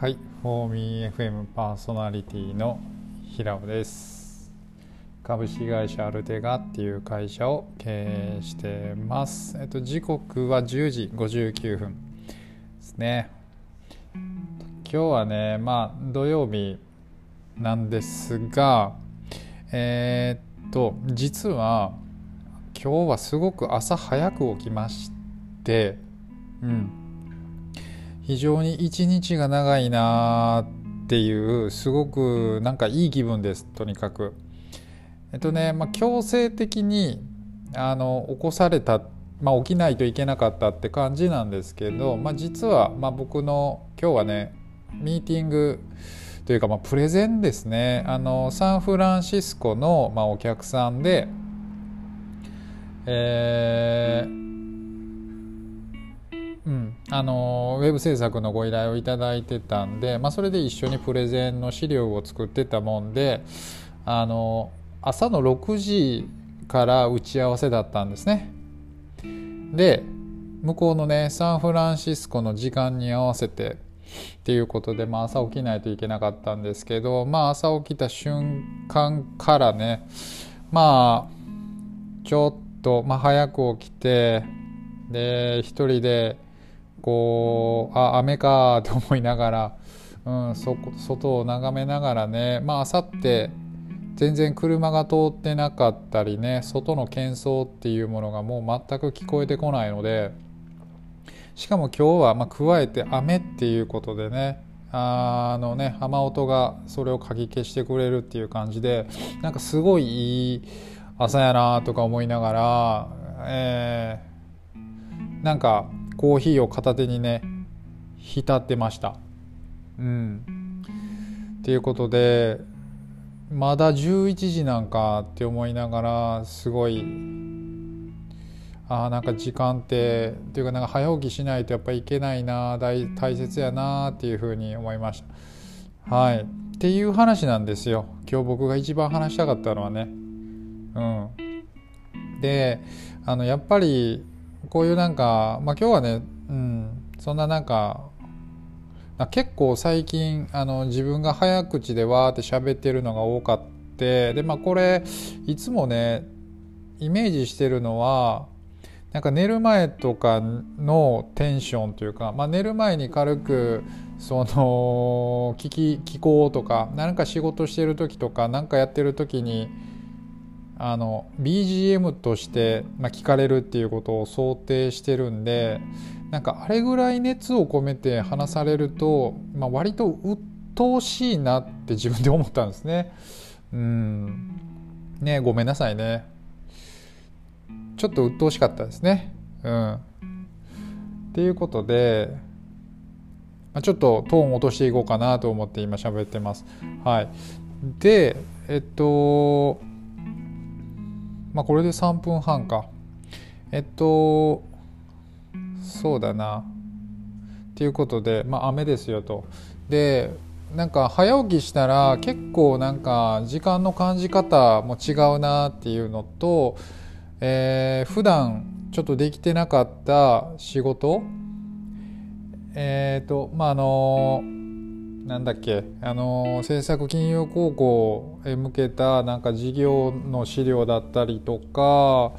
はい、フォーミー FM パーソナリティの平尾です。株式会社アルテガっていう会社を経営してます。えっと時刻は10時59分ですね。今日はね、まあ土曜日なんですが、えー、っと実は今日はすごく朝早く起きまして、うん。非常に一日が長いなっていうすごくなんかいい気分ですとにかく。えっとね、まあ、強制的にあの起こされた、まあ、起きないといけなかったって感じなんですけど、まあ、実は、まあ、僕の今日はねミーティングというか、まあ、プレゼンですね。あのサンフランシスコの、まあ、お客さんで、えーうん、あのウェブ制作のご依頼をいただいてたんで、まあ、それで一緒にプレゼンの資料を作ってたもんであの朝の6時から打ち合わせだったんですね。で向こうのねサンフランシスコの時間に合わせてっていうことで、まあ、朝起きないといけなかったんですけど、まあ、朝起きた瞬間からねまあちょっと、まあ、早く起きてで一人でこうあ雨かと思いながら、うん、そ外を眺めながらねまああさって全然車が通ってなかったりね外の喧騒っていうものがもう全く聞こえてこないのでしかも今日はまあ加えて雨っていうことでねあのね雨音がそれをかき消してくれるっていう感じでなんかすごいいい朝やなとか思いながら、えー、なんかコーヒーを片手にね浸ってました。うん、っていうことでまだ11時なんかって思いながらすごいあなんか時間ってっていうかなんか早起きしないとやっぱいけないな大大切やなっていうふうに思いました。はい、っていう話なんですよ今日僕が一番話したかったのはね。うん、であのやっぱりこういうなんか、まあ、今日はね、うん、そんななんか結構最近あの自分が早口でわーって喋ってるのが多かってでまあこれいつもねイメージしてるのはなんか寝る前とかのテンションというか、まあ、寝る前に軽くその聞き聞こうとか何か仕事してる時とか何かやってる時にあの BGM として、まあ、聞かれるっていうことを想定してるんでなんかあれぐらい熱を込めて話されると、まあ、割と鬱陶しいなって 自分で思ったんですね。うんねごめんなさいね。ちょっと鬱陶しかったですね。うん。っていうことで、まあ、ちょっとトーン落としていこうかなと思って今喋ってます。はい。で、えっと、まあこれで3分半か。えっとそうだな。っていうことでまあ雨ですよと。でなんか早起きしたら結構なんか時間の感じ方も違うなっていうのと、えー、普段ちょっとできてなかった仕事。えっ、ー、とまああのなんだっけ？あの政策金融高校へ向けたなんか事業の資料だったりとか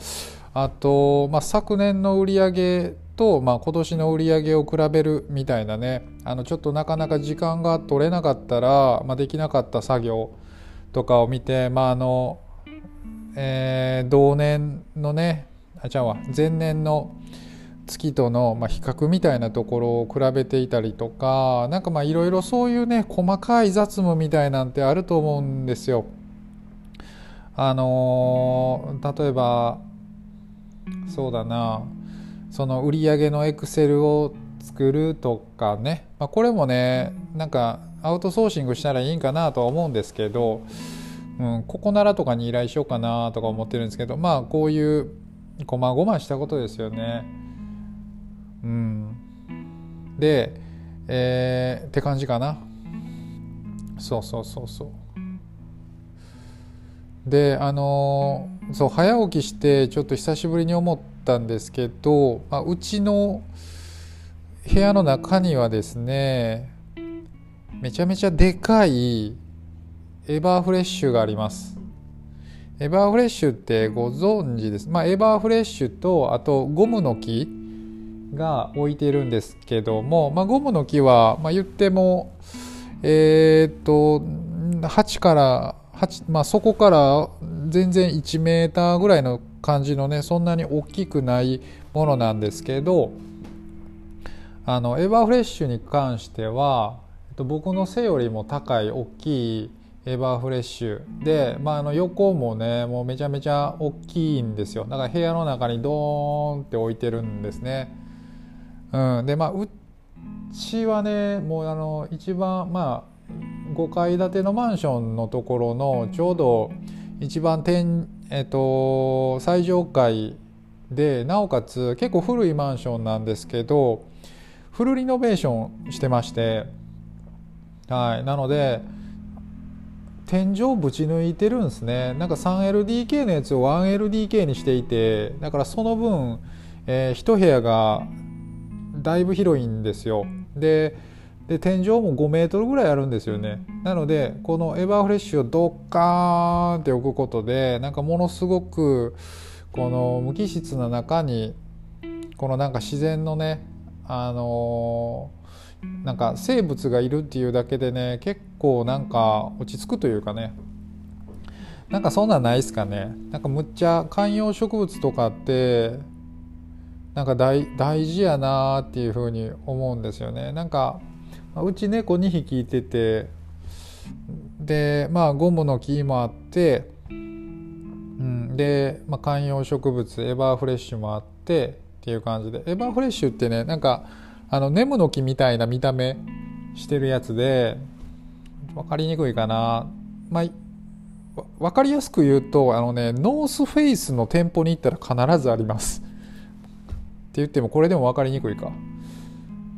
あと、まあ、昨年の売り上げと、まあ、今年の売り上げを比べるみたいなね。あのちょっとなかなか時間が取れなかったら、まあ、できなかった作業とかを見て、まああのえー、同年のねあじゃあ前年の月との、ま比較みたいなところを比べていたりとか何かまあいろいろそういうね細かい雑務みたいなんてあると思うんですよ。あのー、例えばそうだなその売上のエクセルを作るとかね、まあ、これもねなんかアウトソーシングしたらいいんかなとは思うんですけど、うん、ここならとかに依頼しようかなとか思ってるんですけどまあこういうこまごましたことですよね。うん、で、えー、って感じかな。そうそうそうそう。であのー、そう早起きしてちょっと久しぶりに思ったんですけど、まあ、うちの部屋の中にはですねめちゃめちゃでかいエバーフレッシュがあります。エバーフレッシュってご存知です。まあエバーフレッシュとあとゴムの木が置いてるんですけども、まあ、ゴムの木は、まあ、言ってもえー、っと8から8、まあ、そこから全然1メーターぐらいの感じのねそんなに大きくないものなんですけどあのエバーフレッシュに関しては、えっと、僕の背よりも高い大きいエバーフレッシュで、まあ、あの横もねもうめちゃめちゃ大きいんですよ。だから部屋の中にドーンって置いてるんですね、うん、でまあうちはねもうあの一番まあ5階建てのマンションのところのちょうど一番天、えっと、最上階でなおかつ結構古いマンションなんですけどフルリノベーションしてましてはい。なので天井ぶち抜いてるんですね。なんか 3LDK のやつを 1LDK にしていてだからその分、えー、1部屋がだいぶ広いんですよ。でで天井も5メートルぐらいあるんですよね。なのでこのエバーフレッシュをドッカーンって置くことでなんかものすごくこの無機質な中にこのなんか自然のねあのー、なんか生物がいるっていうだけでね結構なんか落ち着くというかね。なんかそんなんないですかね。なんかむっちゃ観葉植物とかってなんか大事やなっていうふうに思うんですよね。なんかうち猫2匹いててでまあゴムの木もあってうん、で、まあ、観葉植物エバーフレッシュもあってっていう感じで。エバーフレッシュってねなんかあのネムの木みたいな見た目してるやつで分かりにくいかな。まあ分かりやすく言うとあのねノースフェイスの店舗に行ったら必ずあります。言ってもこれでも分かりにくいか。うん。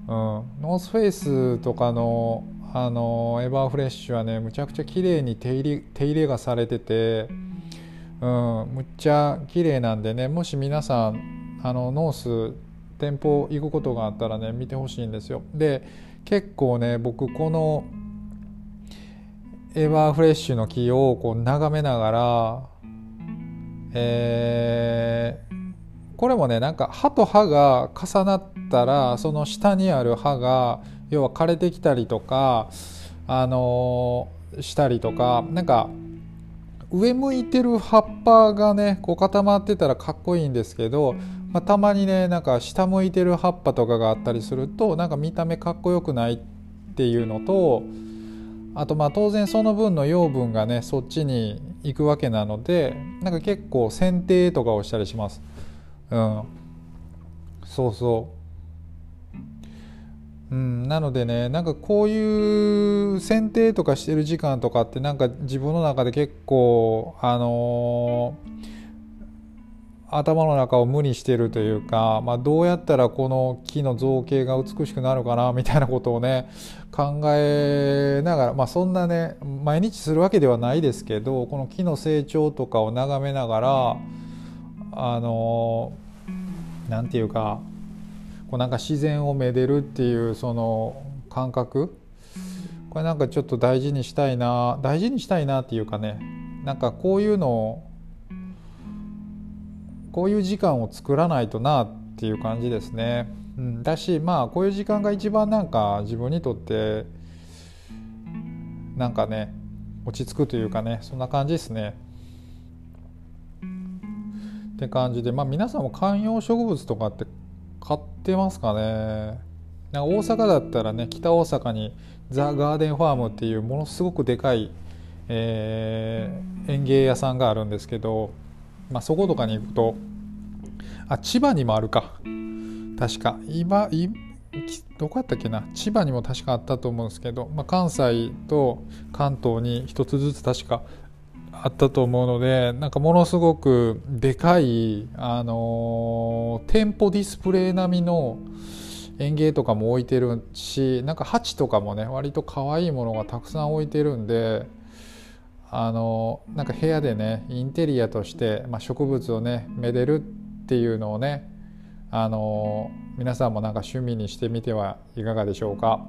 ノースフェイスとかのあのエバーフレッシュはねむちゃくちゃ綺麗に手入れ手入れがされててうん、むっちゃ綺麗なんでねもし皆さんあのノース店舗行くことがあったらね見てほしいんですよ。で結構ね僕このエバーフレッシュの木をこう眺めながらえー、これもねなんか歯と歯が重なったらその下にある歯が要は枯れてきたりとかあのー、したりとかなんか上向いてる葉っぱがねこう固まってたらかっこいいんですけど、まあ、たまにねなんか下向いてる葉っぱとかがあったりするとなんか見た目かっこよくないっていうのとあとまあ当然その分の養分がねそっちに行くわけなのでなんか結構剪定とかをしたりします。うん、そうそう。うん、なのでねなんかこういう剪定とかしてる時間とかってなんか自分の中で結構あのー、頭の中を無にしてるというか、まあ、どうやったらこの木の造形が美しくなるかなみたいなことをね考えながら、まあ、そんなね毎日するわけではないですけどこの木の成長とかを眺めながらあの何、て言うかこうなんか自然をめでるっていうその感覚これなんかちょっと大事にしたいな大事にしたいなっていうかねなんかこういうのをこういう時間を作らないとなっていう感じですね。うん、だしまあこういう時間が一番なんか自分にとってなんかね落ち着くというかねそんな感じですね。って感じでまあ皆さんも観葉植物とかって買ってますかね。なんか大阪だったらね北大阪にザ・ガーデンファームっていうものすごくでかい、えー、園芸屋さんがあるんですけど、まあ、そことかに行くとあ千葉にもあるか。確か。今どこやったっけな。千葉にも確かあったと思うんですけど、まあ、関西と関東に1つずつ確かあったと思うのでなんかものすごくでかい、あのー、店舗ディスプレイ並みの園芸とかも置いてるしなんか鉢とかもね割と可愛いものがたくさん置いてるんであのー、なんか部屋でねインテリアとして、まあ、植物をねめでるっていうのをねあのー、皆さんもなんか趣味にしてみてはいかがでしょうか？